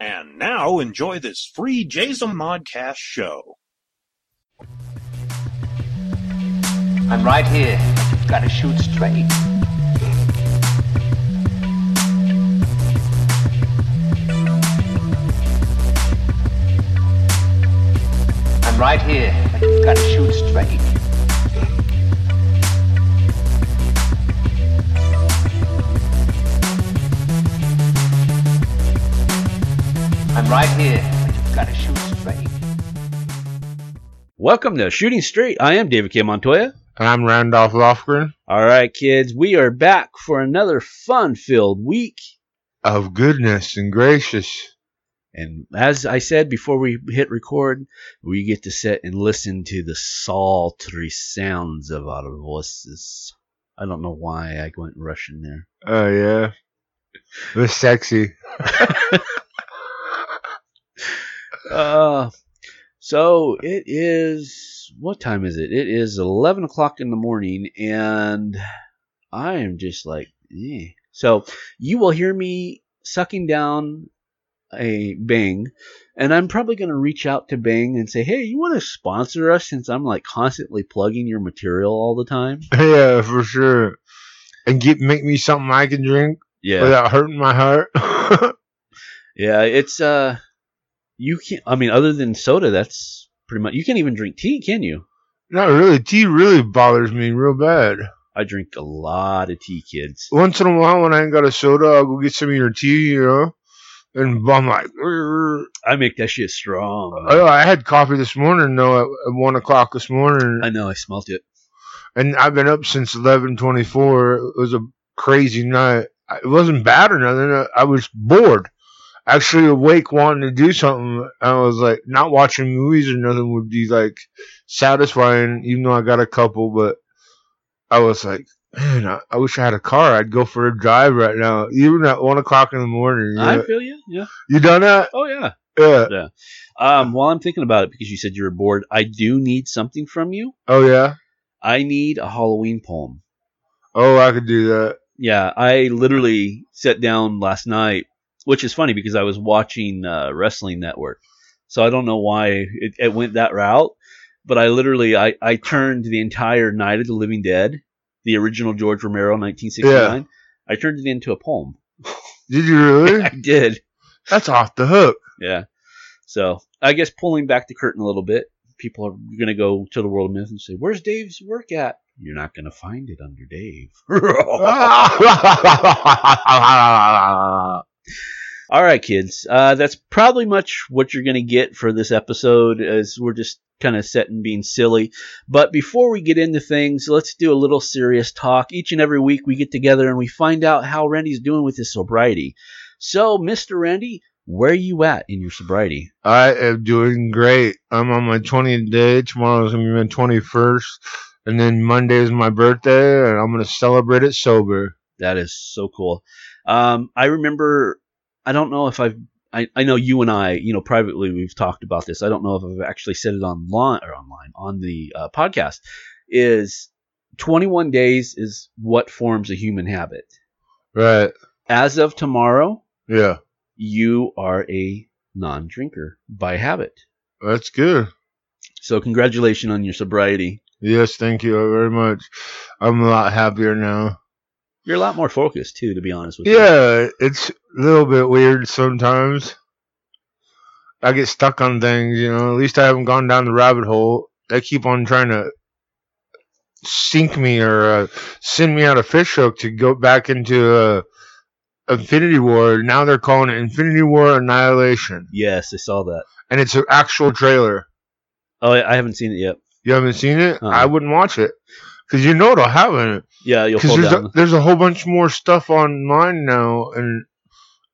And now enjoy this free Jayzomon podcast show. I'm right here. You've got to shoot straight. I'm right here. You've got to shoot straight. Right here. You've got to shoot straight. Welcome to Shooting Straight. I am David K. Montoya. And I'm Randolph Lofgren All right, kids, we are back for another fun-filled week. of goodness and gracious. And as I said before we hit record, we get to sit and listen to the sultry sounds of our voices. I don't know why I went Russian there. Oh yeah, it was sexy. Uh, so it is. What time is it? It is eleven o'clock in the morning, and I am just like, eh. So you will hear me sucking down a Bang, and I'm probably going to reach out to Bang and say, "Hey, you want to sponsor us?" Since I'm like constantly plugging your material all the time. yeah, for sure. And get make me something I can drink Yeah, without hurting my heart. yeah. It's uh, you can't. I mean, other than soda, that's pretty much. You can't even drink tea, can you? Not really. Tea really bothers me real bad. I drink a lot of tea, kids. Once in a while, when I ain't got a soda, I'll go get some of your tea, you know. And I'm like, "Urgh." I make that shit strong. oh, I had coffee this morning though at, at one o'clock this morning, I know, I smelt it. and I've been up since eleven twenty four. It was a crazy night. I- It wasn't bad or nothing. I- I was bored, actually awake, wanting to do something. I was like, not watching movies or nothing would be like satisfying, even though I got a couple. But I was like, man, I, I wish I had a car. I'd go for a drive right now, even at one o'clock in the morning. You, I feel you. Yeah. you done that? Oh yeah. Yeah. Um, while I'm thinking about it, because you said you were bored, I do need something from you. Oh yeah. I need a Halloween poem. Oh, I could do that. Yeah, I literally sat down last night, which is funny because I was watching uh, Wrestling Network, so I don't know why it, it went that route. But I literally I, I turned the entire Night of the Living Dead, the original George Romero, 1969. I turned it into a poem. Did you really? I did. That's off the hook. Yeah. So I guess pulling back the curtain a little bit, people are going to go to the world of myth and say, "Where's Dave's work at?" You're not going to find it under Dave. All right, kids. Uh, that's probably much what you're going to get for this episode, as we're just kind of setting being silly. But before we get into things, let's do a little serious talk. Each and every week we get together and we find out how Randy's doing with his sobriety. So, Mr. Randy, where are you at in your sobriety? I am doing great. I'm on my 20th day. Tomorrow's gonna be my 21st, and then Monday is my birthday, and I'm gonna celebrate it sober. That is so cool. Um, I remember, I don't know if I've, I, I know you and I, you know, privately we've talked about this. I don't know if I've actually said it online or online on the uh, podcast. Is 21 days is what forms a human habit. Right? As of tomorrow, Yeah, you are a non-drinker by habit. that's good. So congratulations on your sobriety. Yes, thank you very much. I'm a lot happier now. You're a lot more focused too, to be honest with you. Yeah, it's a little bit weird sometimes. I get stuck on things, you know. At least I haven't gone down the rabbit hole. They keep on trying to sink me or uh, send me out a fish hook to go back into uh, Infinity War. Now they're calling it Infinity War Annihilation, Yes, I saw that. and it's an actual trailer. Oh, I haven't seen it yet. You haven't seen it? Uh-uh. I wouldn't watch it because you know it'll have it. Yeah, you'll Because there's down. a, there's a whole bunch more stuff online now, and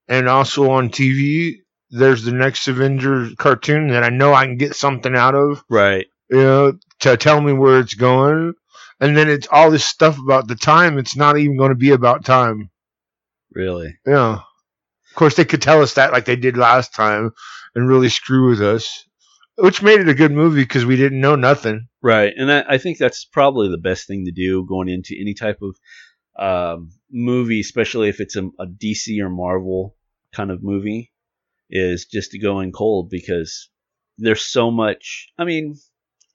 and also on TV. There's the next Avengers cartoon that I know I can get something out of, right. you know, to tell me where it's going. And then it's all this stuff about the time. It's not even going to be about time. Really. Yeah. Of course, they could tell us that like they did last time and really screw with us, which made it a good movie because we didn't know nothing. Right, and I, I think that's probably the best thing to do going into any type of um, movie, especially if it's a, a DC or Marvel kind of movie. is just to go in cold because there's so much. I mean,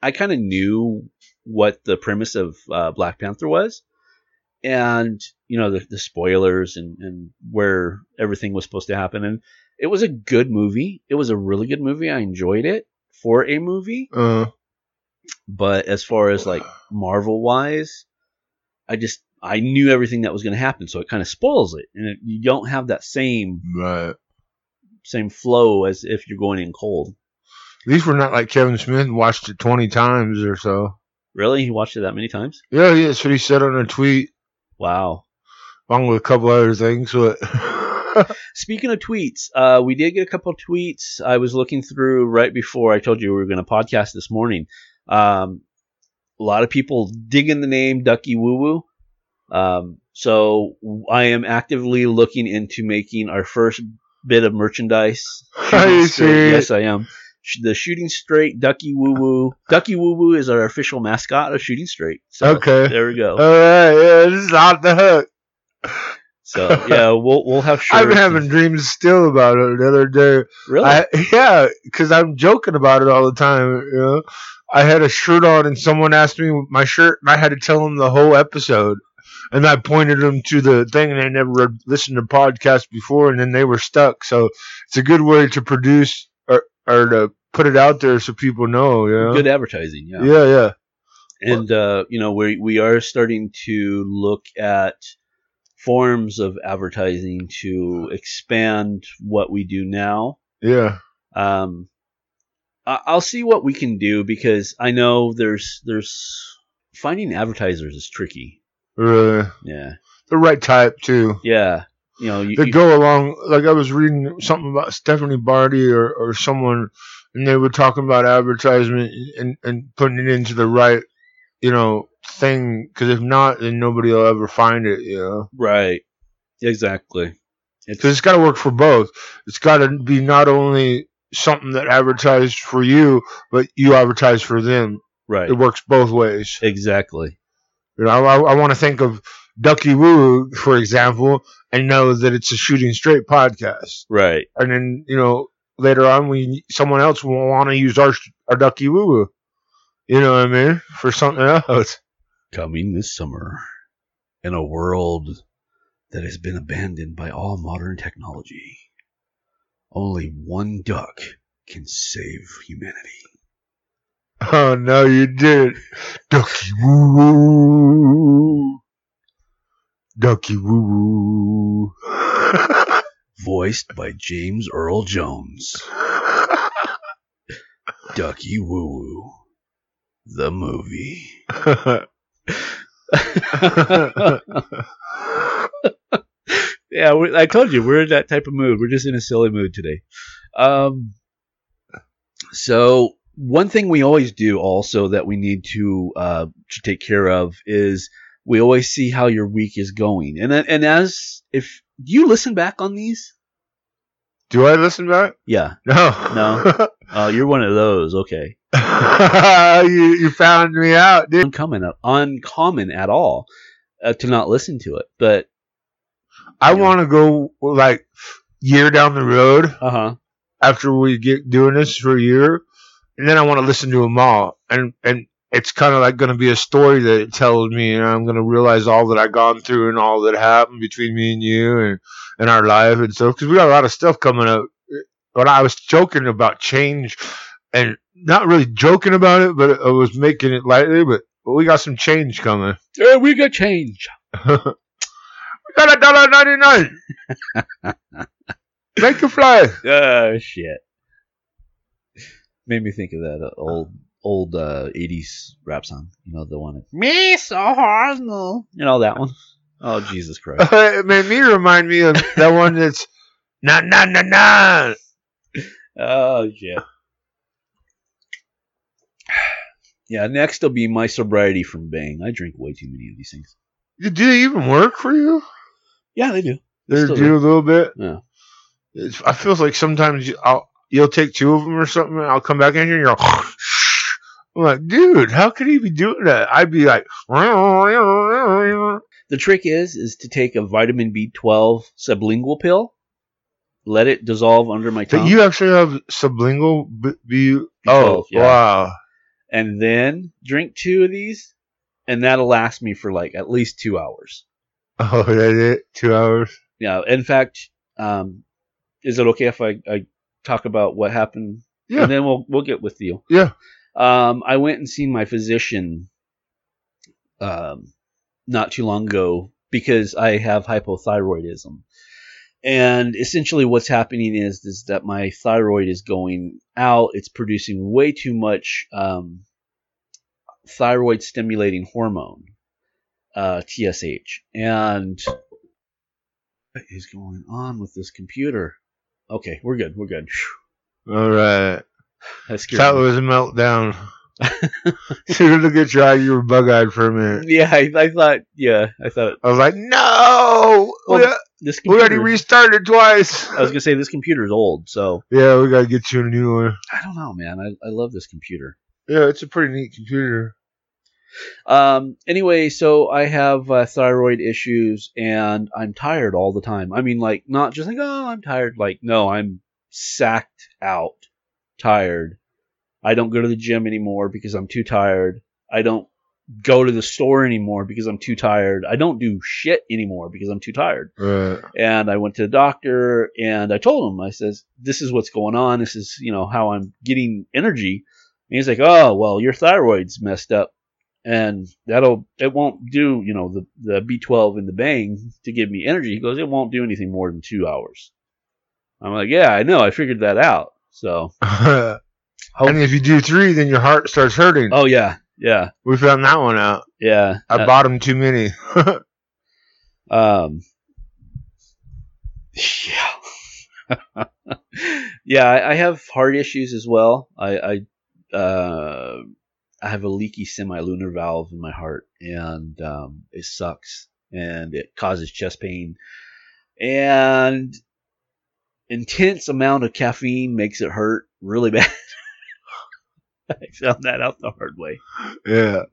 I kind of knew what the premise of uh, Black Panther was, and you know the, the spoilers and, and where everything was supposed to happen, and it was a good movie. It was a really good movie. I enjoyed it for a movie, Uh, but as far as like Marvel wise, I just I knew everything that was going to happen, so it kind of spoils it, and it, you don't have that same right. same flow as if you're going in cold. At least we're not like Kevin Smith and watched it 20 times or so. Really, he watched it that many times? Yeah, yeah, that's what he said on a tweet, Wow. along with a couple other things. But Speaking of tweets, uh, we did get a couple of tweets. I was looking through right before I told you we were going to podcast this morning. Um, a lot of people digging the name Ducky Woo Woo. Um, so I am actively looking into making our first bit of merchandise. Are Shooting you straight- Yes, I am. The Shooting Straight Ducky Woo Woo. Ducky Woo Woo is our official mascot of Shooting Straight. So Okay. There we go. All right, yeah, this is off the hook. So yeah, we'll we'll have. I've been and- having dreams still about it the other day. really. I, yeah, because I'm joking about it all the time. You know, I had a shirt on, and someone asked me my shirt, and I had to tell them the whole episode. And I pointed them to the thing, and they never listened to podcasts before, and then they were stuck. So it's a good way to produce or or to put it out there so people know. You know? Good advertising, yeah. Yeah, yeah. And uh, you know, we we are starting to look at forms of advertising to expand what we do now. Yeah. Um, I'll see what we can do because I know there's there's finding advertisers is tricky. Really. Yeah, The right type, too. yeah. You know, you, They you- go along, like I was reading something about Stephanie Barty or, or someone, and they were talking about advertisement and, and putting it into the right, you know, thing. Because if not, then nobody will ever find it, you know. right, exactly. It's, Because it's got to work for both. It's got to be not only something that advertised for you, but you advertise for them. right, It works both ways. exactly. You know, I, I want to think of Ducky Woo, for example, and know that it's a shooting straight podcast. Right. and then you know later on we someone else will want to use our our ducky woo woo. You know what I mean for something else. Coming this summer in a world that has been abandoned by all modern technology. Only one duck can save humanity. Oh no, you did, ducky woo woo, ducky woo woo. Voiced by James Earl Jones. Ducky Woo Woo. The movie. yeah, we, I told you we're in that type of mood. We're just in a silly mood today. Um, so one thing we always do also that we need to uh, to take care of is we always see how your week is going, and and as if do you listen back on these? Do I listen back? Yeah, No, No. uh, you're one of those. Okay, you you found me out, dude. uncommon, uncommon at all uh, to not listen to it, but I want to go like year down the road uh huh, after we get doing this for a year, and then I want to listen to them all, and and it's kind of like going to be a story that it tells me, and I'm going to realize all that I've gone through and all that happened between me and you and and our life and stuff, because we got a lot of stuff coming up. But I was joking about change, and not really joking about it, but I was making it lightly. But, but we got some change coming. yeah, we got change. we got a dollar ninety nine. Make you fly. Oh shit! Made me think of that uh, old old uh, '80s rap song. You know the one. Me so hard, no. You know that one. Oh Jesus Christ! it made me remind me of that one that's na na na na. oh shit! Yeah, next will be my sobriety from Bang. I drink way too many of these things. Do they even work for you? Yeah, they do. They Still do a little bit. Yeah. It's, I feel like sometimes you, I'll you'll take two of them or something. And I'll come back in here and you're like, I'm like, dude, how could he be doing that? I'd be like, The trick is is to take a vitamin B12 sublingual pill let it dissolve under my But tongue, you actually have sublingual b- B. Oh, yeah. wow. and then drink two of these, and that'll last me for like at least two hours. Oh, that it? Two hours? Yeah. In fact, um, is it okay if I, I talk about what happened? Yeah. And then we'll we'll get with you. Yeah. Um, I went and seen my physician um, not too long ago because I have hypothyroidism. And essentially what's happening is is that my thyroid is going out. It's producing way too much um, thyroid stimulating hormone, uh, TSH. And what is going on with this computer? Okay, we're good. We're good. Phew, All right. That scared That me. was a meltdown. Should have looked at you, you were bug eyed for a minute. Yeah, I, I thought. Yeah, I thought I was like, no! we, Well, this we already computer. restarted twice. I was gonna say this computer is old, so yeah, we got to get you a new one. I don't know, man. I, I love this computer. Yeah, it's a pretty neat computer. Um. Anyway, so I have uh, thyroid issues, and I'm tired all the time. I mean, like not just like oh, I'm tired. Like no, I'm sacked out, tired. I don't go to the gym anymore because I'm too tired. I don't go to the store anymore because I'm too tired. I don't do shit anymore because I'm too tired. Right. and I went to the doctor and I told him, I says, this is what's going on. This is, you know, how I'm getting energy. And he's like, oh, well, your thyroid's messed up and that'll, it won't do, you know, the, the B12 and the bang to give me energy. He goes, it won't do anything more than two hours. I'm like, yeah, I know. I figured that out. So, and if you do three, then your heart starts hurting. oh yeah, yeah, We found that one out. yeah. I Uh, bought him too many. Um, yeah, yeah. I, I have heart issues as well. I, I, uh, I have a leaky semilunar valve in my heart, and um, it sucks, and it causes chest pain, and intense amount of caffeine makes it hurt really bad. I found that out the hard way. yeah.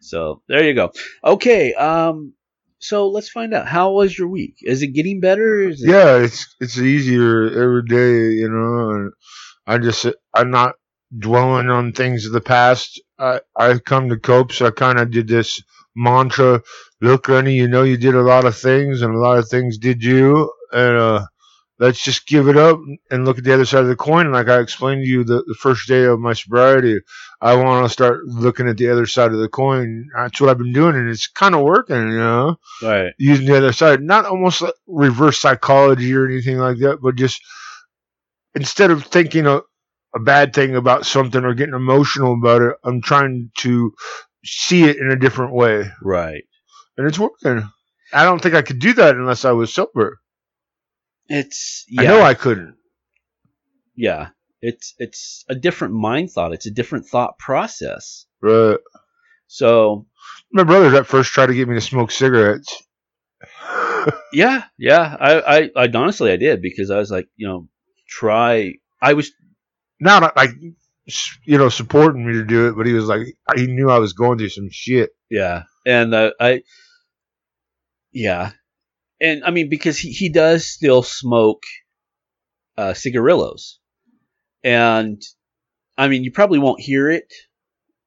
So there you go. Okay. Um. So let's find out. How was your week? Is it getting better? Is it, Yeah, it's it's easier every day, you know. And I just I'm not dwelling on things of the past. I I come to cope, so I kind of did this mantra: Look, Rennie, you know you did a lot of things, and a lot of things did you, and uh, let's just give it up and look at the other side of the coin. Like I explained to you the, the first day of my sobriety, I want to start looking at the other side of the coin. That's what I've been doing, and it's kind of working, you know Right. using the other side, not almost like reverse psychology or anything like that, but just instead of thinking a, a bad thing about something or getting emotional about it, I'm trying to see it in a different way, Right. and it's working. I don't think I could do that unless I was sober. It's. Yeah. I know I couldn't. Yeah. It's it's a different mind thought. It's a different thought process. Right. So My brothers at first tried to get me to smoke cigarettes. yeah, yeah. I I, I honestly I did because I was like, you know, try. I was Not like you know supporting me to do it, but he was like he knew I was going through some shit. Yeah, and uh, I, yeah, and I mean because he, he does still smoke uh, cigarillos, and I mean you probably won't hear it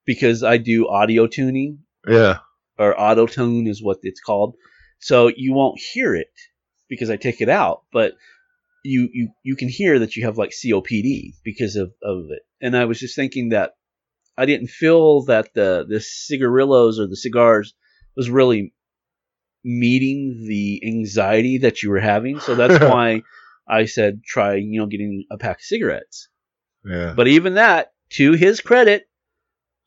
because I do audio tuning. Yeah. or auto tune is what it's called, so you won't hear it because I take it out, but you you you can hear that you have like COPD because of of it, and I was just thinking that I didn't feel that the the cigarillos or the cigars was really meeting the anxiety that you were having. So that's why I said try, you know, getting a pack of cigarettes. Yeah. But even that, to his credit,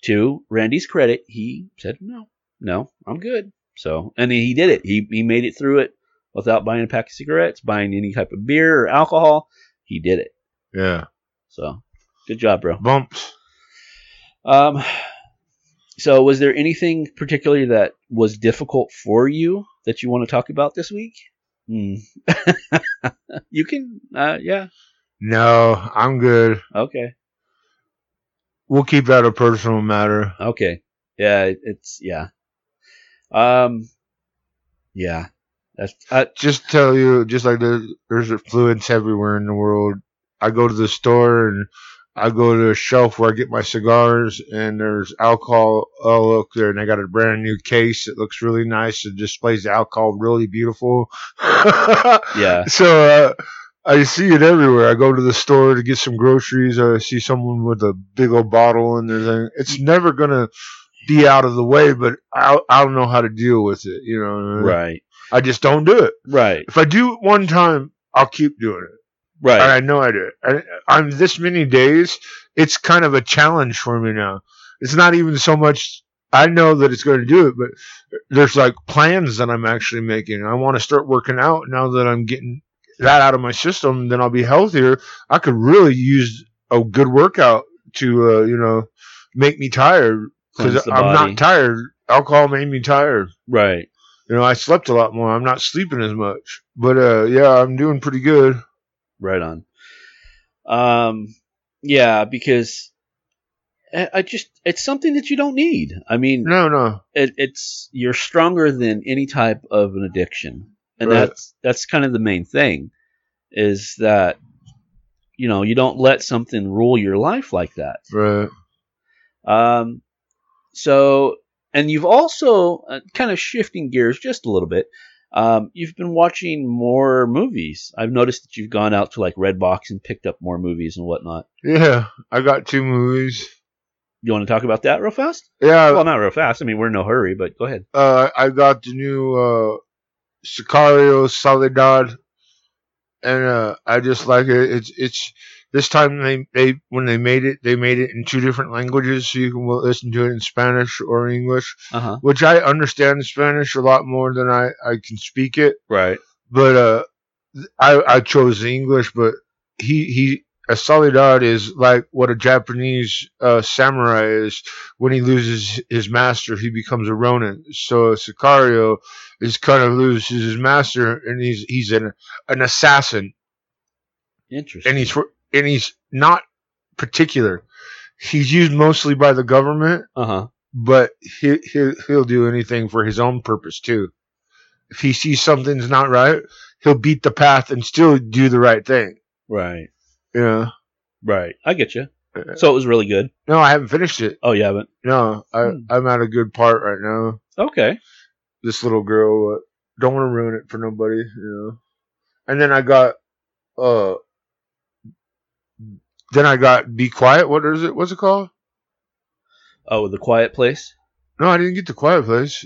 to Randy's credit, he said no, no, I'm good. So and he did it. He he made it through it without buying a pack of cigarettes, buying any type of beer or alcohol. He did it. Yeah. So good job, bro. Bumps. Um, so was there anything particularly that was difficult for you that you want to talk about this week? Hmm. you can, uh, yeah, No, I'm good. okay, We'll keep that a personal matter. okay, yeah, it's yeah, um, yeah, That's uh, just tell you, just like there's, there's affluence everywhere in the world. I go to the store and I go to a shelf where I get my cigars, and there's alcohol all up there, and I got a brand new case that looks really nice. It displays the alcohol really beautiful. yeah. So uh, I see it everywhere. I go to the store to get some groceries. I see someone with a big old bottle and everything. It's never gonna be out of the way, but I I don't know how to deal with it. You know, Right. I just don't do it. Right. If I do it one time, I'll keep doing it. Right. And I know I do it. And I'm this many days. It's kind of a challenge for me now. It's not even so much. I know that it's going to do it, but there's like plans that I'm actually making. I want to start working out now that I'm getting that out of my system. Then I'll be healthier. I could really use a good workout to, uh, you know, make me tired because I'm body. not tired. Alcohol made me tired. Right. You know, I slept a lot more. I'm not sleeping as much. But uh, yeah, I'm doing pretty good. Right on. Um, yeah, because I just it's something that you don't need. I mean, No, no. it, it's you're stronger than any type of an addiction, and Right. that's that's kind of the main thing, is that you know you don't let something rule your life like that. Right. Um, so, and you've also uh, kind of shifting gears just a little bit. Um, you've been watching more movies. I've noticed that you've gone out to like Redbox and picked up more movies and whatnot. Yeah, I got two movies. You want to talk about that real fast? Yeah, Well, not real fast. I mean, we're in no hurry, but go ahead. uh, I got the new uh, Sicario Soldado, and uh, I just like it. It's it's this time they they when they made it they made it in two different languages, so you can listen to it in Spanish or English, Uh huh. which I understand Spanish a lot more than I I can speak it. Right. but uh, I I chose the English, but he he a is like what a Japanese uh, samurai is. When he loses his master, he becomes a Ronin. So Sicario is kind of loses his master, and he's he's an an assassin, Interesting. and he's for, and he's not particular. He's used mostly by the government, uh huh. but he he he'll do anything for his own purpose too. If he sees something's not right, he'll beat the path and still do the right thing. Right. Yeah. Right. I get you. Uh, So it was really good. No, I haven't finished it. Oh, you haven't? No, I Hmm. I'm at a good part right now. Okay. This little girl, uh, don't want to ruin it for nobody, you know. And then I got, uh, then I got Be Quiet. What is it? What's it called? Oh, the Quiet Place. No, I didn't get the Quiet Place.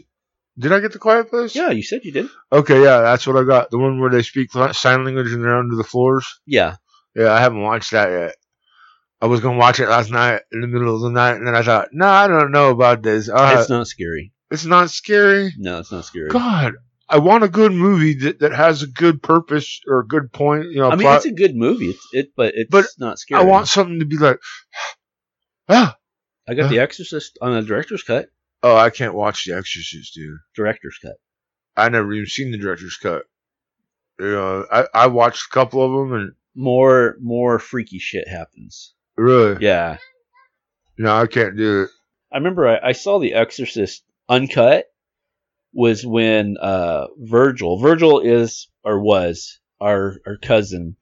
Did I get the Quiet Place? Yeah, you said you did. Okay, yeah, that's what I got. The one where they speak sign language and they're under the floors. Yeah. Yeah, I haven't watched that yet. I was gonna watch it last night in the middle of the night, and then I thought, no, I don't know about this. Uh, it's not scary. it's not scary. No, it's not scary. God, I want a good movie that, that has a good purpose or a good point. You know, I mean, plot. it's a good movie. It's it, but it's But not scary. I want something to be like, ah, I got The Exorcist on the director's cut. oh, I can't watch The Exorcist, dude. Director's cut. I never even seen the director's cut. You know, I I watched a couple of them, and More more freaky shit happens. really, Yeah. no, I can't do it. I remember I, I saw The Exorcist uncut was when uh, Virgil Virgil is or was our our cousin,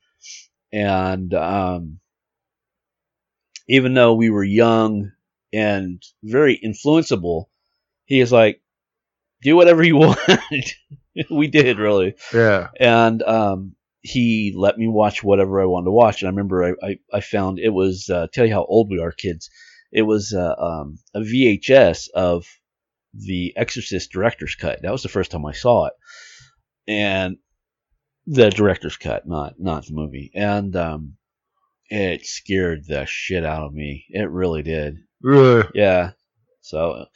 and um, even though we were young and very influenceable, he is like, do whatever you want. we did really, Yeah, and um, he let me watch whatever I wanted to watch. And I remember I, I, I found it was uh, tell you how old we are, kids. It was uh, um, a VHS of the Exorcist director's cut. That was the first time I saw it, and the director's cut, not not the movie. And um, it scared the shit out of me. It really did. really. Yeah. So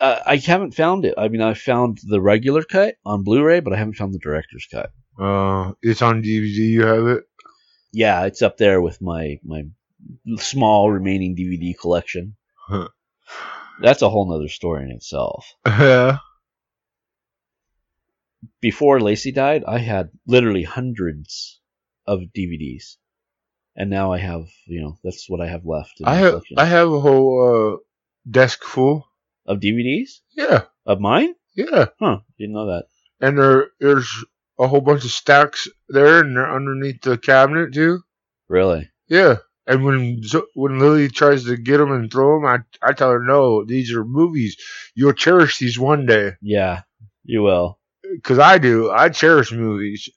uh, I haven't found it. I mean, I found the regular cut on Blu-ray, but I haven't found the director's cut. Uh, it's on DVD. You have it. Yeah, it's up there with my my small remaining DVD collection. Huh. That's a whole nother story in itself. Yeah. Before Lacey died, I had literally hundreds of DVDs, and now I have you know that's what I have left. I have collection. I have a whole uh, desk full. of DVDs Yeah, of mine. yeah. Huh? Didn't know that. and there there's a whole bunch of stacks there, and they're underneath the cabinet too. Really? Yeah. And when when Lily tries to get them and throw them, I I tell her no. These are movies. You'll cherish these one day. Yeah, you will. Because I do. I cherish movies.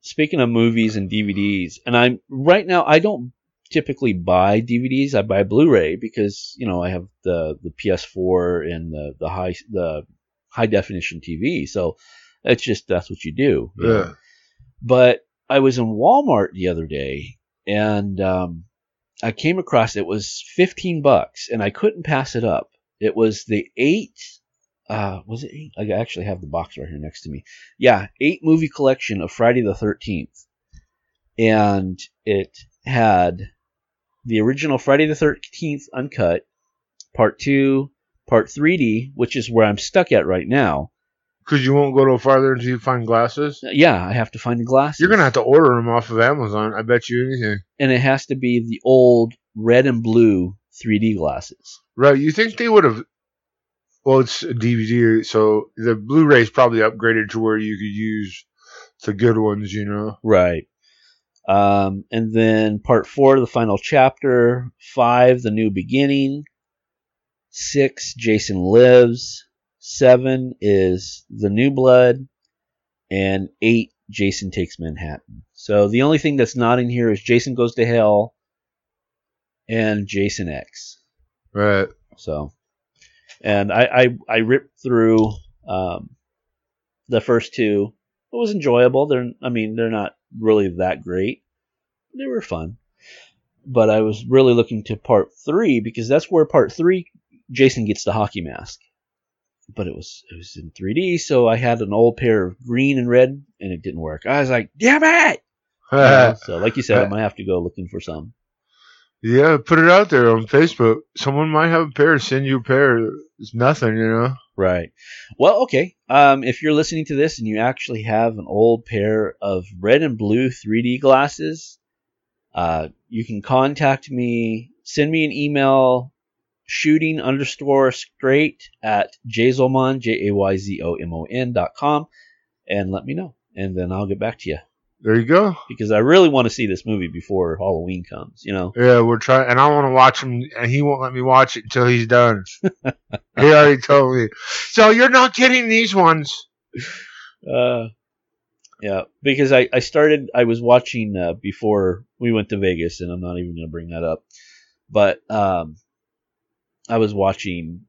Speaking of movies and DVDs, and I'm right now I don't typically buy DVDs. I buy Blu-ray because you know I have the the PS4 and the the high the high definition TV. So it's just that's what you do. you know. Yeah. But I was in Walmart the other day and um, I came across it was 15 bucks and I couldn't pass it up. It was the eight. Uh, was it eight? I actually have the box right here next to me. Yeah, eight movie collection of Friday the 13th, and it had the original Friday the 13th uncut, part two, part 3D, which is where I'm stuck at right now. Because you won't go no farther until you find glasses. Yeah, I have to find the glasses. You're gonna have to order them off of Amazon. I bet you anything. and it has to be the old red and blue 3D glasses. Right? You think they would have? Well, it's a DVD, so the Blu-ray is probably upgraded to where you could use the good ones. You know. Right. Um, and then part four, the final chapter. Five, the new beginning. Six, Jason lives. Seven is the new blood. And eight, Jason takes Manhattan. So the only thing that's not in here is Jason goes to hell and Jason X. Right. So, and I I, I ripped through um, the first two. It was enjoyable. They're I mean they're not really that great. They were fun, but I was really looking to part three because that's where part three Jason gets the hockey mask. But it was it was in 3D, so I had an old pair of green and red, and it didn't work. I was like, damn it! You know, so, like you said, I might have to go looking for some. yeah, put it out there on Facebook. Someone might have a pair. Send you a pair. It's nothing, you know. Right. Well, okay. Um, if you're listening to this and you actually have an old pair of red and blue 3D glasses, uh, you can contact me. Send me an email, shooting underscore straight at jayzomon, J A Y Z O M O N dot com, and let me know. And then I'll get back to you There you go. because I really want to see this movie before Halloween comes. You know. Yeah, we're trying, and I want to watch him, and he won't let me watch it until he's done. he already told me. So you're not getting these ones. Uh, yeah, because I, I started, I was watching uh, before we went to Vegas, and I'm not even going to bring that up. But um, I was watching,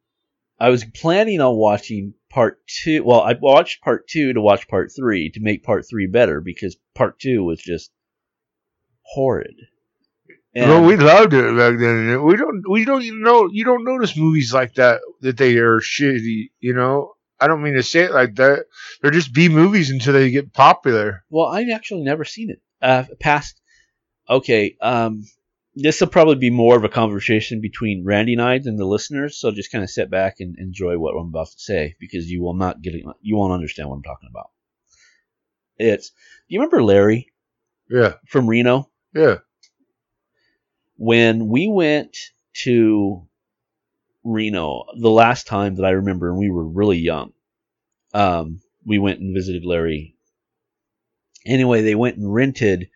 I was planning on watching part two. Well, I watched part two to watch part three to make part three better because part two was just horrid. And, well, we loved it back then. We don't, we don't even know. You don't notice movies like that that they are shitty. You know, I don't mean to say it like that. They're just B movies until they get popular. Well, I've actually never seen it. Uh, past, okay. Um, this will probably be more of a conversation between Randy and I than the listeners. So just kind of sit back and enjoy what I'm about to say because you will not get it. You won't understand what I'm talking about. It's. Do you remember Larry Yeah, from Reno yeah. when we went to Reno the last time that I remember, and we were really young? Um, we went and visited Larry. Anyway, they went and rented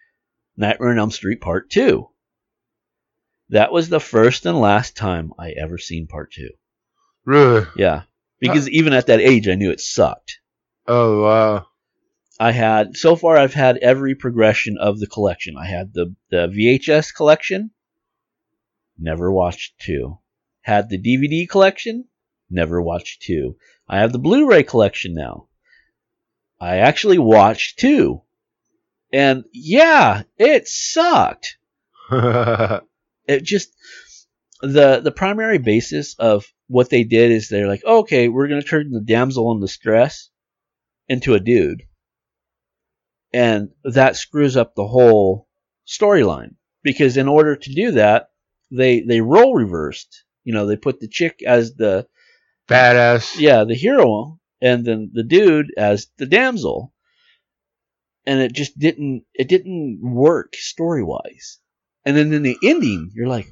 Nightmare on Elm Street Part 2. That was the first and last time I ever seen Part 2. Really? Yeah. Because even at that age, I knew it sucked. Oh wow. I had, so far, I've had every progression of the collection. I had the, the VHS collection, never watched 2. Had the DVD collection, never watched 2. I have the Blu ray collection now. I actually watched 2. And yeah, it sucked. it just the the primary basis of what they did is they're like, okay, we're gonna turn the damsel in distress into a dude, and that screws up the whole storyline because in order to do that, they they role reversed. You know, they put the chick as the Badass. yeah the hero, and then the dude as the damsel, and it just didn't it didn't work story wise. And then in the ending, you're like,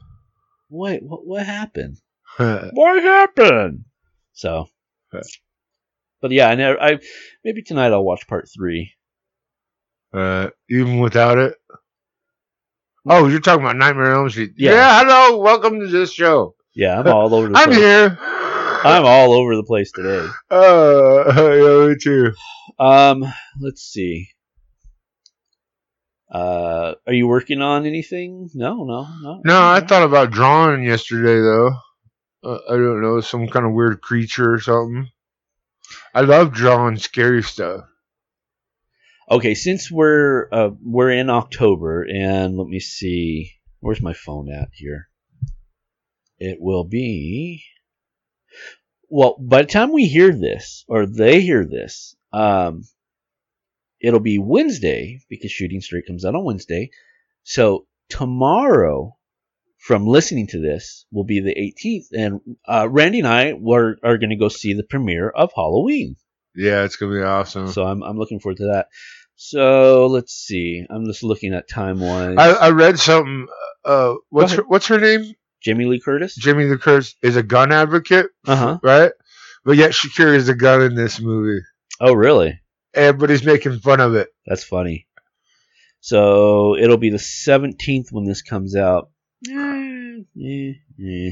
wait, what what happened? What happened? So, but yeah, I never. I maybe tonight I'll watch part three. Uh, even without it. Oh, you're talking about Nightmare on Elm Street. Yeah. Yeah. hello, welcome to this show. Yeah, I'm all over the I'm place. here. I'm all over the place today. Uh, yeah, me too. Um, let's see. Uh, are you working on anything? No, no, no. No, I thought about drawing yesterday though. Uh, I don't know, some kind of weird creature or something. I love drawing scary stuff. Okay, since we're uh, we're in October, and let me see, where's my phone at here? It will be. Well, by the time we hear this, or they hear this, um, it'll be Wednesday because Shooting Straight comes out on Wednesday. So tomorrow, from listening to this, will be the 18th, and uh, Randy and I were, are going to go see the premiere of Halloween. Yeah, it's gonna be awesome. So I'm I'm looking forward to that. So let's see. I'm just looking at time wise. I, I read something. Uh, what's her, what's her name? Jamie Lee Curtis. Jamie Lee Curtis is a gun advocate, Uh huh. right? But yet she carries a gun in this movie. Oh really? Everybody's making fun of it. That's funny. So it'll be the 17th when this comes out. Eh, eh, eh.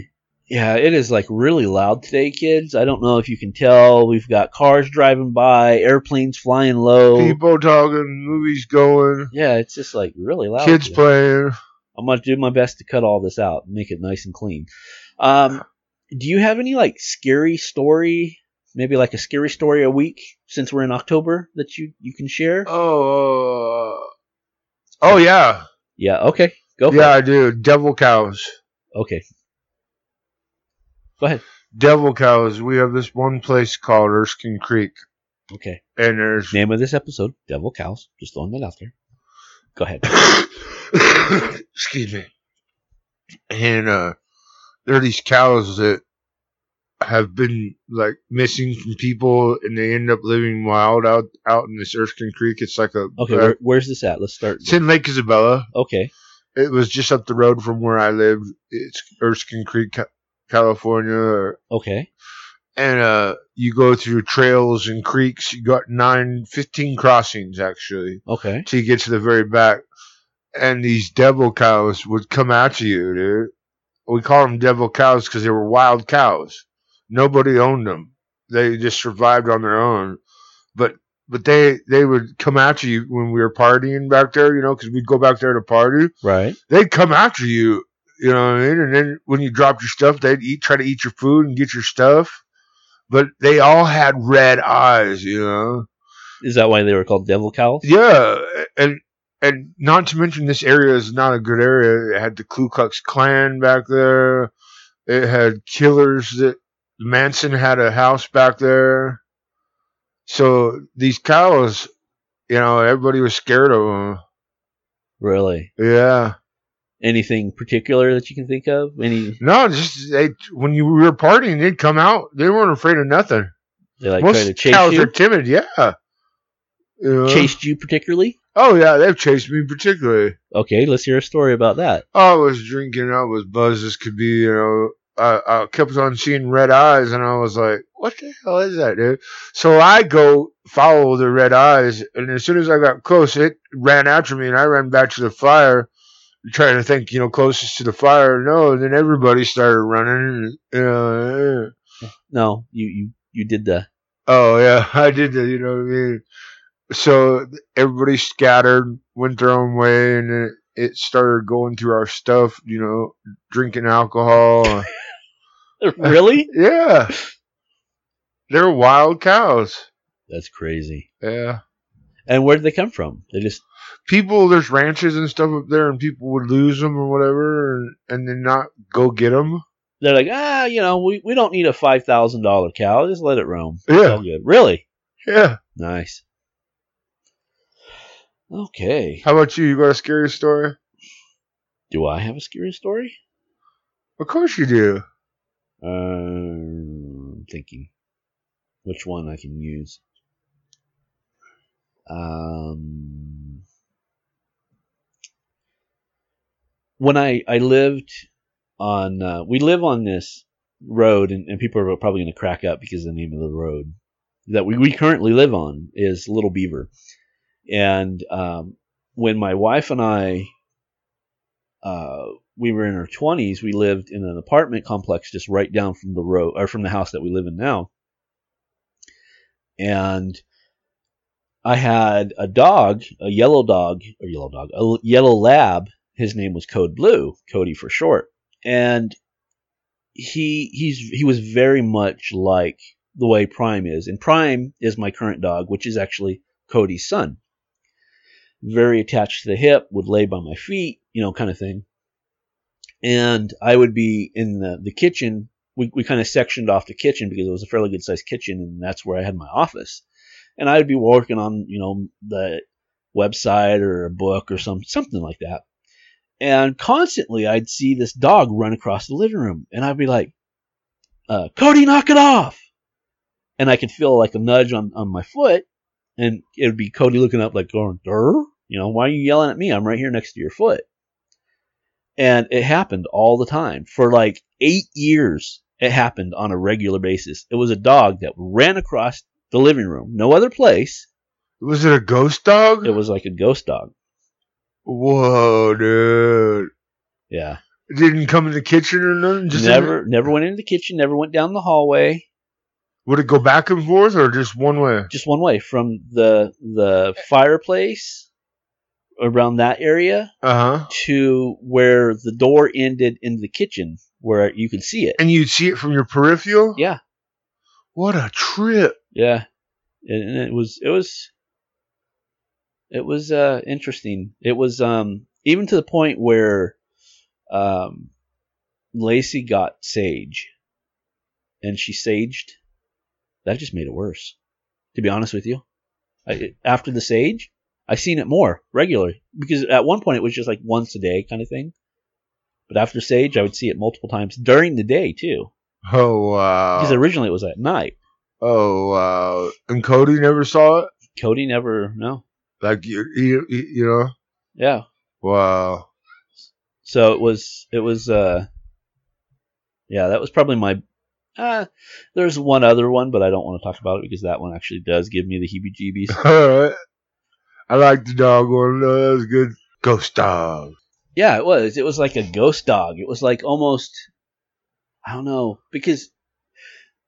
Yeah, it is like really loud today, kids. I don't know if you can tell. We've got cars driving by, airplanes flying low. People talking, movies going, Yeah, it's just like really loud. kids today. playing. I'm gonna do my best to cut all this out and make it nice and clean. Um, do you have any like scary story? Maybe like a scary story a week since we're in October that you you can share? Oh, uh, oh yeah, Yeah. Okay. Go for yeah, I do. Devil cows. Okay. Go ahead. Devil cows. We have this one place called Erskine Creek, Okay. and there's Name of this episode: Devil Cows. Just throwing that out there. Go ahead. excuse me. And uh, there are these cows that have been like missing from people, and they end up living wild out out in this Erskine Creek. It's like a Okay. uh, Where, where's this at? Let's start. it's in Lake Isabella. Okay. It was just up the road from where I lived. It's Erskine Creek, Ca- California. Okay. And uh, you go through trails and creeks. You got nine, 15 crossings actually Okay. till you get to the very back. And these devil cows would come after you, dude. We call them devil cows because they were wild cows. Nobody owned them. They just survived on their own. But but they they would come after you when we were partying back there, you know, because we'd go back there to party Right. they'd come after you, you know what I mean? And then when you dropped your stuff, they'd eat, try to eat your food and get your stuff. But they all had red eyes, you know? Is that why they were called Devil Cows? Yeah. And, and not to mention this area is not a good area. It had the Ku Klux Klan back there. It had killers that Manson had a house back there. So these cows, you know, everybody was scared of them. Really? Yeah. Anything particular that you can think of? Any? No, just they when you were partying, they'd come out. They weren't afraid of nothing. They like try to Most chase cows you? are timid. Yeah. Know? Chased you particularly? Oh yeah, they've chased me particularly. Okay, let's hear a story about that. Oh, I was drinking. I was buzzed as could be. You know, I, I kept on seeing red eyes, and I was like, "What the hell is that, dude?" So I go follow the red eyes, and as soon as I got close, it ran after me, and I ran back to the fire, trying to think, you know, closest to the fire. No, then everybody started running. Eh. No, you you you did the Oh yeah, I did that. You know what I mean? So everybody scattered, went their own way, and then it started going through our stuff. You know, drinking alcohol. really? yeah, they're wild cows. That's crazy. Yeah, And where did they come from? They just people. There's ranches and stuff up there, and people would lose them or whatever, and, and then not go get them. they're like ah, you know, we, we don't need a five thousand dollar cow. Just let it roam. Yeah. good. Really Yeah. nice. Okay. How about you? You got a scary story? Do I have a scary story? Of course you do. Um, I'm thinking which one I can use. Um, when I I lived on, uh, we live on this road, and, and people are probably going to crack up because the name of the road. that we, we currently live on is Little Beaver. And um, when my wife and I uh, we were in our 20s, we lived in an apartment complex just right down from the road or from the house that we live in now. And I had a dog, a yellow dog, or yellow dog, a yellow lab. His name was Code Blue, Cody for short. And he he's he was very much like the way Prime is. And Prime is my current dog, which is actually Cody's son. Very attached to the hip, would lay by my feet, you know, kind of thing. And I would be in the, the kitchen. We, we kind of sectioned off the kitchen because it was a fairly good sized kitchen, and that's where I had my office. And I would be working on, you know, the website or a book or some something like that. And constantly I'd see this dog run across the living room, and I'd be like, uh, Cody, knock it off. And I could feel like a nudge on, on my foot, and it would be Cody looking up, like going, Durr? You know, why are you yelling at me? I'm right here next to your foot. And it happened all the time. For like eight years, it happened on a regular basis. It was a dog that ran across the living room, no other place. Was it a ghost dog? It was like a ghost dog. Whoa, dude. Yeah. It didn't come in the kitchen or nothing? Just never, never went into the kitchen, never went down the hallway. Would it go back and forth or just one way? just one way from the the fireplace around that area Uh huh. to where the door ended in the kitchen where you could see it. And you'd see it from your peripheral? Yeah, What a trip. yeah, and it was it was it was uh interesting. It was um even to the point where um Lacey got sage and she saged. That just made it worse. To be honest with you, I, after the sage, I seen it more regularly because at one point it was just like once a day kind of thing. But after sage, I would see it multiple times during the day too. Oh, wow. Because originally it was at night. Oh, wow. And Cody never saw it? Cody never, no, Like, you, you, you know? yeah. Wow. So it was, it was, uh, yeah, that was probably my. Uh, there's one other one, but I don't want to talk about it because that one actually does give me the heebie-jeebies. All right. I like the dog one. That was good. Ghost dog. Yeah, it was. It was like a ghost dog. It was like almost I don't know because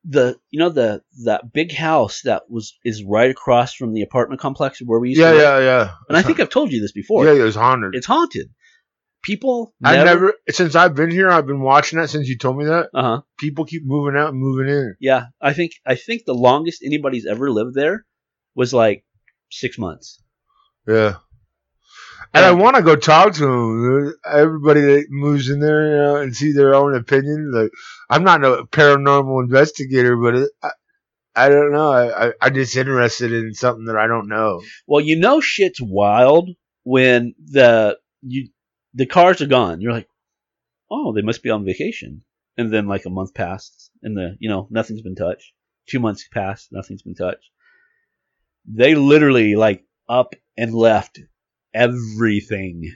the you know the that big house that was is right across from the apartment complex where we used Yeah, to live. yeah, yeah. And I think I've told you this before. Yeah, it was haunted. It's haunted. People I never, never, since I've been here, I've been watching that since you told me that. uh-huh. People keep moving out and moving in. Yeah, I think I think the longest anybody's ever lived there was like 6 months. Yeah. And I want to go talk to them. Everybody that moves in there, you know, and see their own opinion. Like, I'm not a paranormal investigator, but it, I, I don't know. I, I, I'm just interested in something that I don't know. Well, you know shit's wild when the you the cars are gone. You're like, oh, they must be on vacation. And then like a month passed, and the you know nothing's been touched. Two months passed, nothing's been touched. They literally like up and left everything.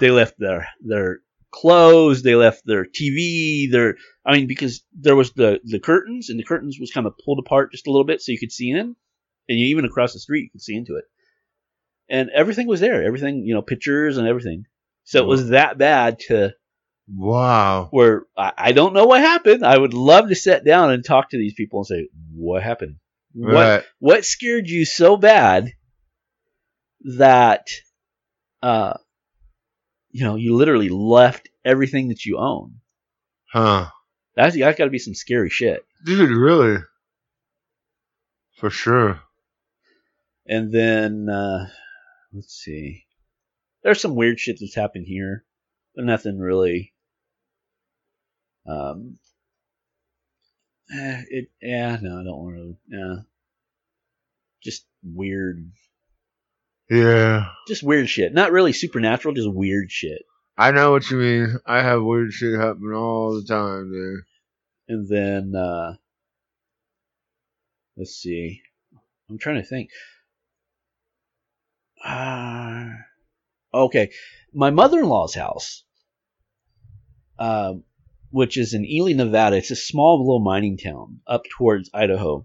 They left their their clothes, they left their TV, their I mean because there was the the curtains and the curtains was kind of pulled apart just a little bit so you could see in, and you, even across the street you could see into it. And everything was there, everything you know, pictures and everything. So it was that bad to Wow. where I, I don't know what happened. I would love to sit down and talk to these people and say, what happened? What Right. what scared you so bad that uh you know you literally left everything that you own Huh. that's that's got to be some scary shit Dude, really? For sure. and then uh let's see there's some weird shit that's happened here but nothing really um eh, it yeah no i don't want to yeah just weird Yeah. just weird shit not really supernatural just weird shit I know what you mean. I have weird shit happen all the time, dude. And then uh let's see. I'm trying to think. Uh, okay. My mother-in-law's house um which is in Ely, Nevada. It's a small little mining town up towards Idaho.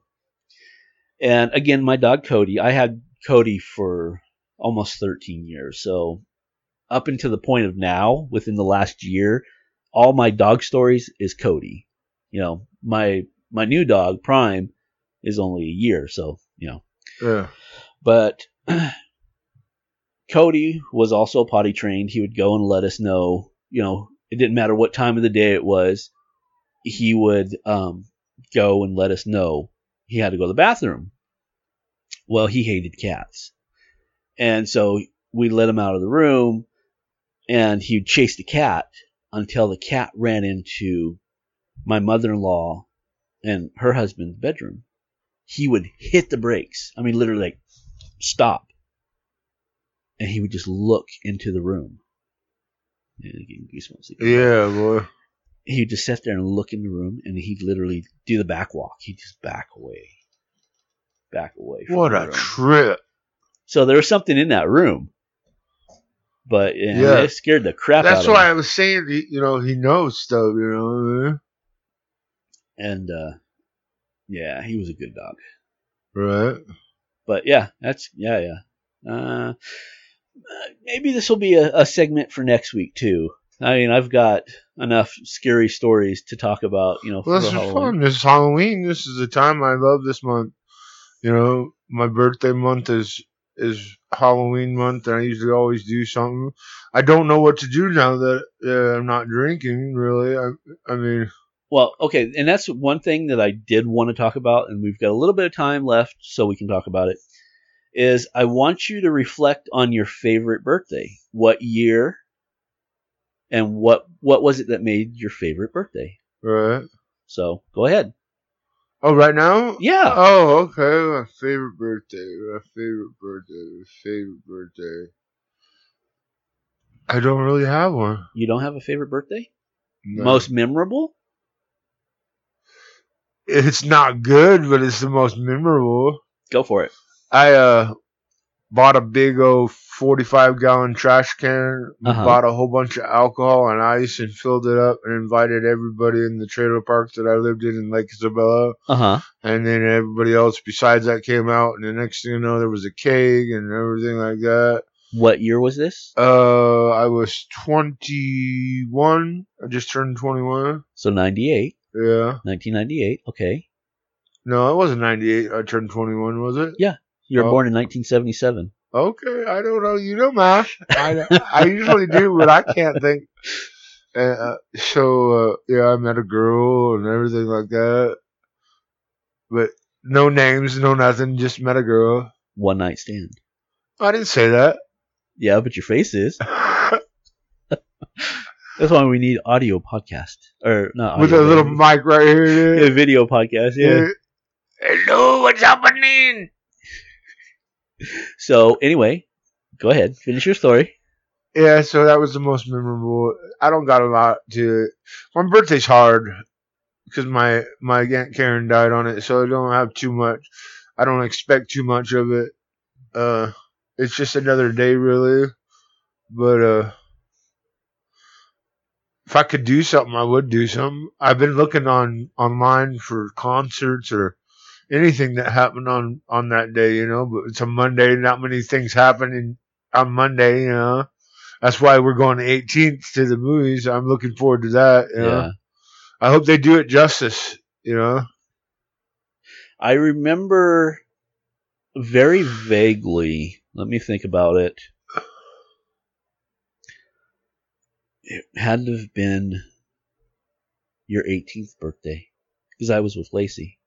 And again, my dog Cody, I had Cody for almost 13 years. So up until the point of now, within the last year, all my dog stories is Cody. You know, my my new dog Prime is only a year, so you know. Yeah. But Cody was also potty trained. He would go and let us know. You know, it didn't matter what time of the day it was. He would um, go and let us know he had to go to the bathroom. Well, he hated cats, and so we let him out of the room, and he'd chase the cat until the cat ran into my mother-in-law and her husband's bedroom. He would hit the brakes. I mean, literally, like stop, and he would just look into the room. Yeah, getting goosebumps. Yeah, boy. He'd just sit there and look in the room, and he'd literally do the back walk. He'd just back away, back away. From What a room. trip. So there was something in that room, but yeah, Yeah. it scared the crap out That's why. I was saying, he- you know, he knows stuff, you know. mean? And uh, yeah, he was a good dog. Right. But yeah, that's yeah, yeah. Uh, maybe this will be a, a segment for next week too. I mean, I've got enough scary stories to talk about. You know, Well, this is Halloween. fun. This is Halloween. This is the time I love this month. You know, my birthday month is is Halloween month, and I usually always do something. I don't know what to do now that uh, I'm not drinking. Really, I I mean, Well, okay, and that's one thing that I did want to talk about, and we've got a little bit of time left, so we can talk about it. Is I want you to reflect on your favorite birthday. What year? And what what was it that made your favorite birthday? right. So go ahead. Oh, right now. Yeah. Oh, okay. My favorite birthday. My favorite birthday. My favorite birthday. I don't really have one. You don't have a favorite birthday? No. Most memorable? It's not good, but it's the most memorable. Go for it. I uh bought a big old forty five gallon trash can, Uh-huh. bought a whole bunch of alcohol and ice and filled it up and invited everybody in the trailer park that I lived in in Lake Isabella. Uh huh. And then everybody else besides that came out and the next thing you know there was a keg and everything like that. What year was this? Uh I was twenty one. I just turned twenty one. So 98, Yeah. 1998. Okay. No, it wasn't ninety eight. I turned twenty one, was it? You were Oh. born in 1977. Okay, I don't know. You know math. I, I usually do, but I can't think. Uh, uh, so uh, yeah, I met a girl and everything like that, but no names, no nothing. Just met a girl. One night stand. I didn't say that. Yeah, but your face is. That's why we need audio podcast. Or not With a little mic right here. Yeah, video podcast, yeah. Hello, what's happening? So anyway, go ahead. Finish your story. Yeah, so that was the most memorable. I don't got a lot to. My birthday's hard because my my aunt Karen died on it, so I don't have too much. I don't expect too much of it. Uh, it's just another day, really. But uh, if I could do something, I would do something. I've been looking on online for concerts or anything that happened on on that day, you know. But it's a Monday, not many things happening on Monday, you know. That's why we're going the 18th to the movies. I'm looking forward to that. You know? Yeah. I hope they do it justice. You know. I remember very vaguely. Let me think about it. It had to have been your 18th birthday because I was with Lacey.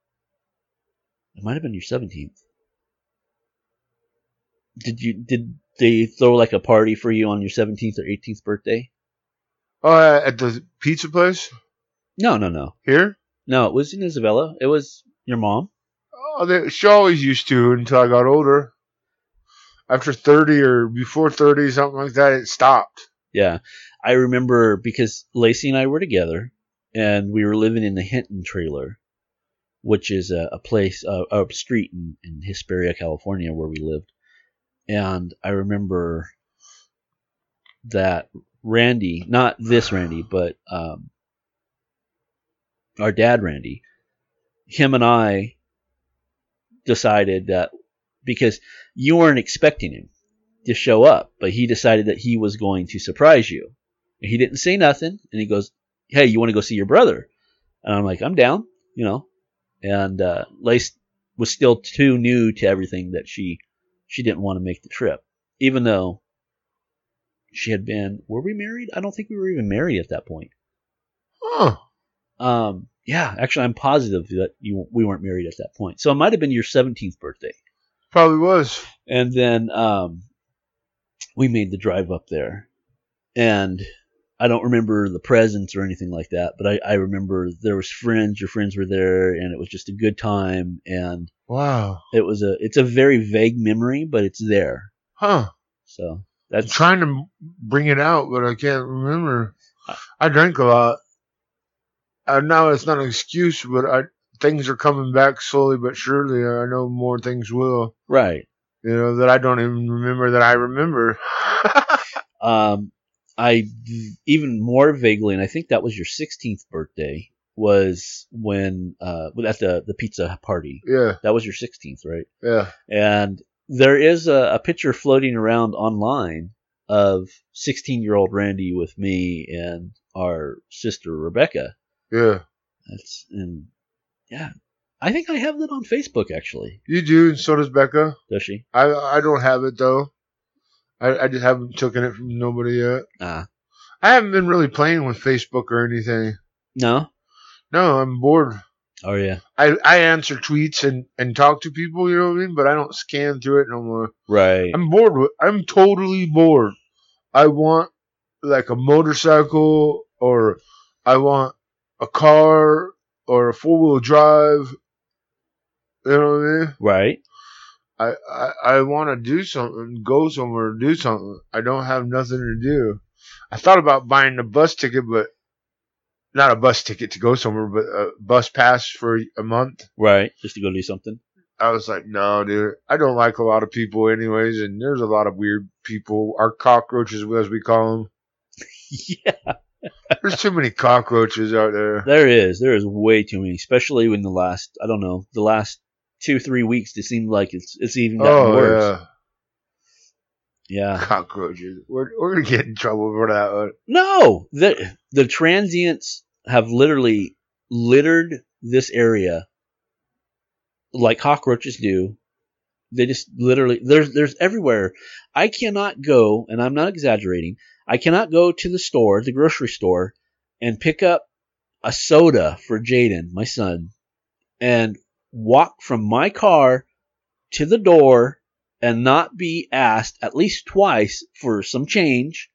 It might have been your 17th. Did you did they throw like a party for you on your 17th or 18th birthday? Uh, at the pizza place No, no, no. here. No, it was in Isabella. It was your mom. Oh, they, she always used to until I got older. After 30 or before 30, something like that, it stopped. Yeah, I remember because Lacey and I were together, and we were living in the Hinton trailer, which is a, a place, uh, a street in, in Hesperia, California, where we lived. And I remember that Randy, not this Randy, but um, our dad Randy, him and I decided that because you weren't expecting him to show up, but he decided that he was going to surprise you. And he didn't say nothing, and he goes, "Hey, you want to go see your brother?" And I'm like, "I'm down," you know. And uh, Lace was still too new to everything that she she didn't want to make the trip, even though she had been. Were we married? I don't think we were even married at that point. Huh. Um, yeah, actually, I'm positive that you we weren't married at that point. So it might have been your 17th birthday. Probably was. And then um, we made the drive up there, and I don't remember the presents or anything like that, but I, I remember there was friends. Your friends were there, and it was just a good time. And Wow. it was a it's a very vague memory, but it's there. Huh. So I'm that's trying to bring it out, but I can't remember. I drank a lot. And now it's not an excuse, but I things are coming back slowly but surely. I know more things will. right. You know that I don't even remember that I remember. Um, I even more vaguely, and I think that was your 16th birthday. Was when uh at the the pizza party. yeah, That was your 16th, right? yeah. And there is a, a picture floating around online of 16 year old Randy with me and our sister Rebecca. Yeah, That's and yeah, I think I have that on Facebook actually. you do, and so does Becca. Does she? I I don't have it though. I I just haven't taken it from nobody yet. Ah, I haven't been really playing with Facebook or anything. no. No, I'm bored. Oh yeah, I I answer tweets and and talk to people, you know what I mean. But I don't scan through it no more. right. I'm bored with. I'm totally bored. I want like a motorcycle or I want a car or a four wheel drive. You know what I mean? right. I, I, I want to do something, go somewhere, do something. I don't have nothing to do. I thought about buying a bus ticket, but not a bus ticket to go somewhere, but a bus pass for a month. Right. Just to go do something. I was like, no, dude, I don't like a lot of people, anyways, and there's a lot of weird people. Our cockroaches, as we call them. yeah. There's too many cockroaches out there. There is. There is way too many, especially in the last. I don't know. The last two three weeks. It seemed like it's it's even gotten Oh worse. yeah, Yeah. cockroaches. We're we're gonna get in trouble for that one. No, the the transients have literally littered this area like cockroaches do. They just literally there's there's everywhere. I cannot go, and I'm not exaggerating. I cannot go to the store, the grocery store, and pick up a soda for Jaden, my son, and walk from my car to the door and not be asked at least twice for some change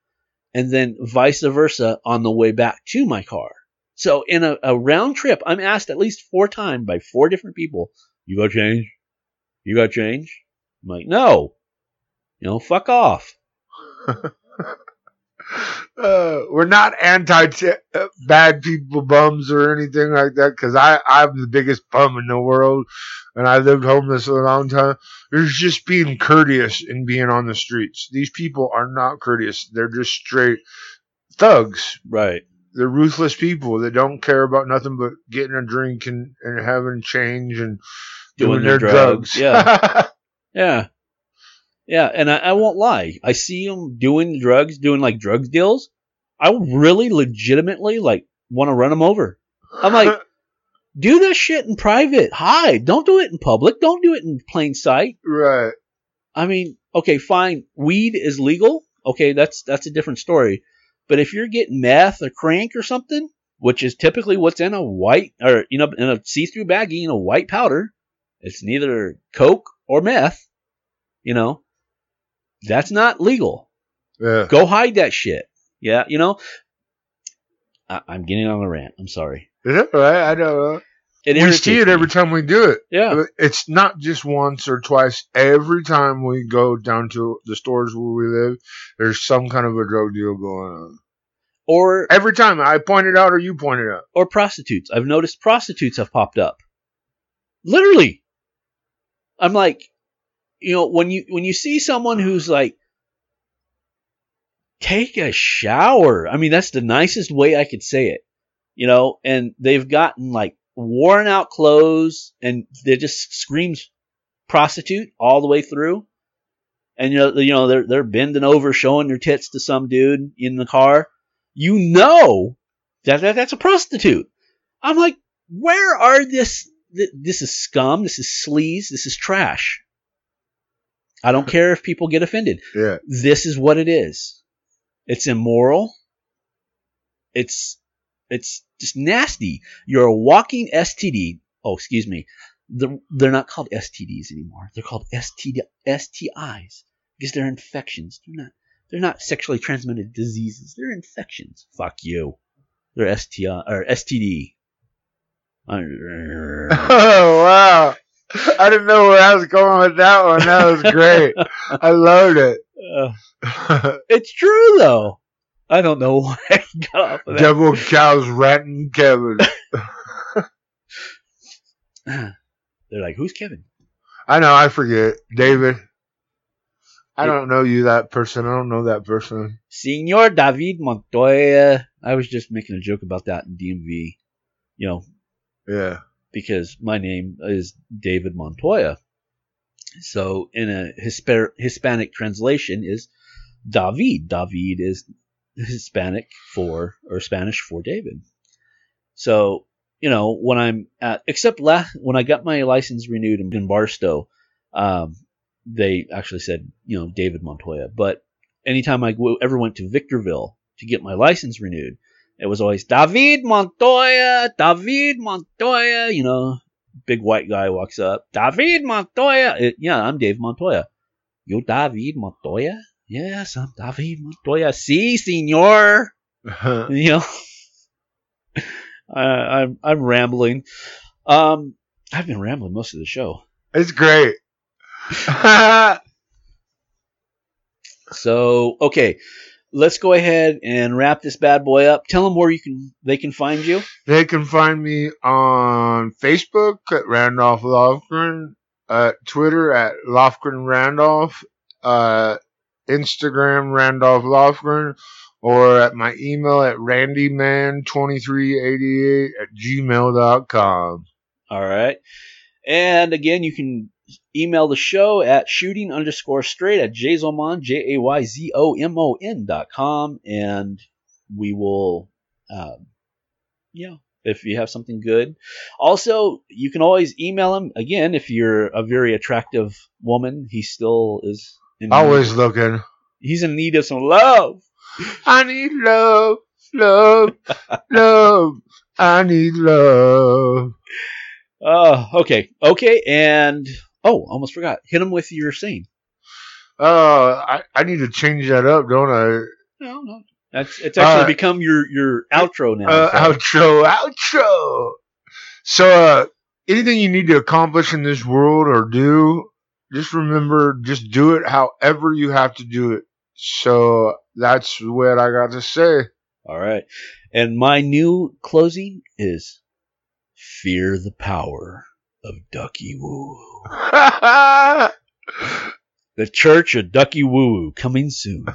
and then vice versa on the way back to my car. So in a, a round trip, I'm asked at least four times by four different people, you got change? You got change? I'm like, no. You know, fuck off. Uh, we're not anti uh, bad people bums or anything like that because I I'm the biggest bum in the world and I lived homeless a long time. There's just being courteous and being on the streets. These people are not courteous. They're just straight thugs. Right. They're ruthless people that don't care about nothing but getting a drink and, and having change and doing, Doing their their drugs. drugs, yeah. Yeah. Yeah, and I, I won't lie. I see him doing drugs, doing like drugs deals. I really legitimately like want to run him over. I'm like, do this shit in private. Hide. Don't do it in public. Don't do it in plain sight. right. I mean, okay, fine. Weed is legal. Okay, that's that's a different story. But if you're getting meth or crank or something, which is typically what's in a white or you know in a see-through baggie in a white powder, it's neither coke or meth. You know, that's not legal. Yeah. Go hide that shit. Yeah, you know. I, I'm getting on a rant. I'm sorry. Is right? I don't know. It we see it every me. time we do it. Yeah. It's not just once or twice. Every time we go down to the stores where we live, there's some kind of a drug deal going on. Or Every time I point it out or you point it out. or prostitutes. I've noticed prostitutes have popped up. Literally. I'm like, you know, when you when you see someone who's like take a shower. I mean, that's the nicest way I could say it. You know, and they've gotten like worn out clothes and they just screams prostitute all the way through, and you know, you know they're they're bending over, showing their tits to some dude in the car, you know that, that that's a prostitute. I'm like, where are this? th- This is scum. This is sleaze. This is trash. I don't care if people get offended. Yeah. This is what it is. It's immoral. It's it's just nasty. You're a walking STD. Oh, excuse me. The, they're not called STDs anymore. They're called STD, STIs because they're infections. They're not. They're not sexually transmitted diseases. They're infections. Fuck you. They're STI or STD. Oh wow! I didn't know where I was going with that one. That was great. I loved it. Uh, it's true though. I don't know why I got off of that. Devil cows ratting Kevin. They're like, who's Kevin? I know. I forget. David. I don't know you, that person. I don't know that person. Senor David Montoya. I was just making a joke about that in DMV, you know, Yeah. Because my name is David Montoya. So in a Hispa- Hispanic translation is David. David is Hispanic for or Spanish for David. So you know when I'm at except last when I got my license renewed in, in Barstow, um, they actually said you know David Montoya. But anytime I ever went to Victorville to get my license renewed, it was always David Montoya, David Montoya. You know, big white guy walks up, David Montoya. It- yeah, I'm Dave Montoya. You David Montoya? Yes, I'm David Montoya. Si, senor. You know, I, I'm I'm rambling. Um, I've been rambling most of the show. it's great. So okay, let's go ahead and wrap this bad boy up. Tell them where you can they can find you. they can find me on Facebook at Randolph Lofgren, at Twitter at Lofgren Randolph, uh, Instagram Randolph Lofgren, or at my email at randyman2388 at gmail.com. All right. And again, you can email the show at shooting underscore straight at jayzomon, J A Y Z O M O N dot com. And we will, you know, if you have something good. Also, you can always email him. Again, if you're a very attractive woman, he still is. In Always looking. He's in need of some love. I need love, love, love. I need love. Uh, okay. Okay. And, oh, almost forgot. Hit him with your scene. Uh, I, I need to change that up, don't I? No, no. That's it's actually Uh, become your your outro now. Uh, outro, outro. So, uh, anything you need to accomplish in this world or do, just remember, just do it however you have to do it. So that's what I got to say. All right. And my new closing is Fear the Power of Ducky Woo. The Church of Ducky Woo coming soon.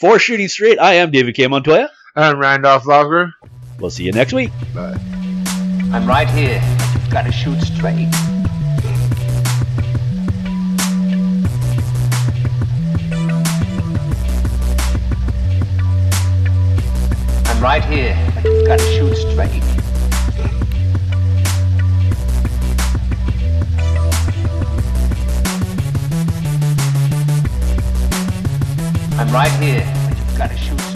For Shooting Straight, I am David K. Montoya. I'm Randolph Locker. We'll see you next week. I'm right here. You've got to shoot straight. I'm right here. You've got to shoot straight. I'm right here. You've got to shoot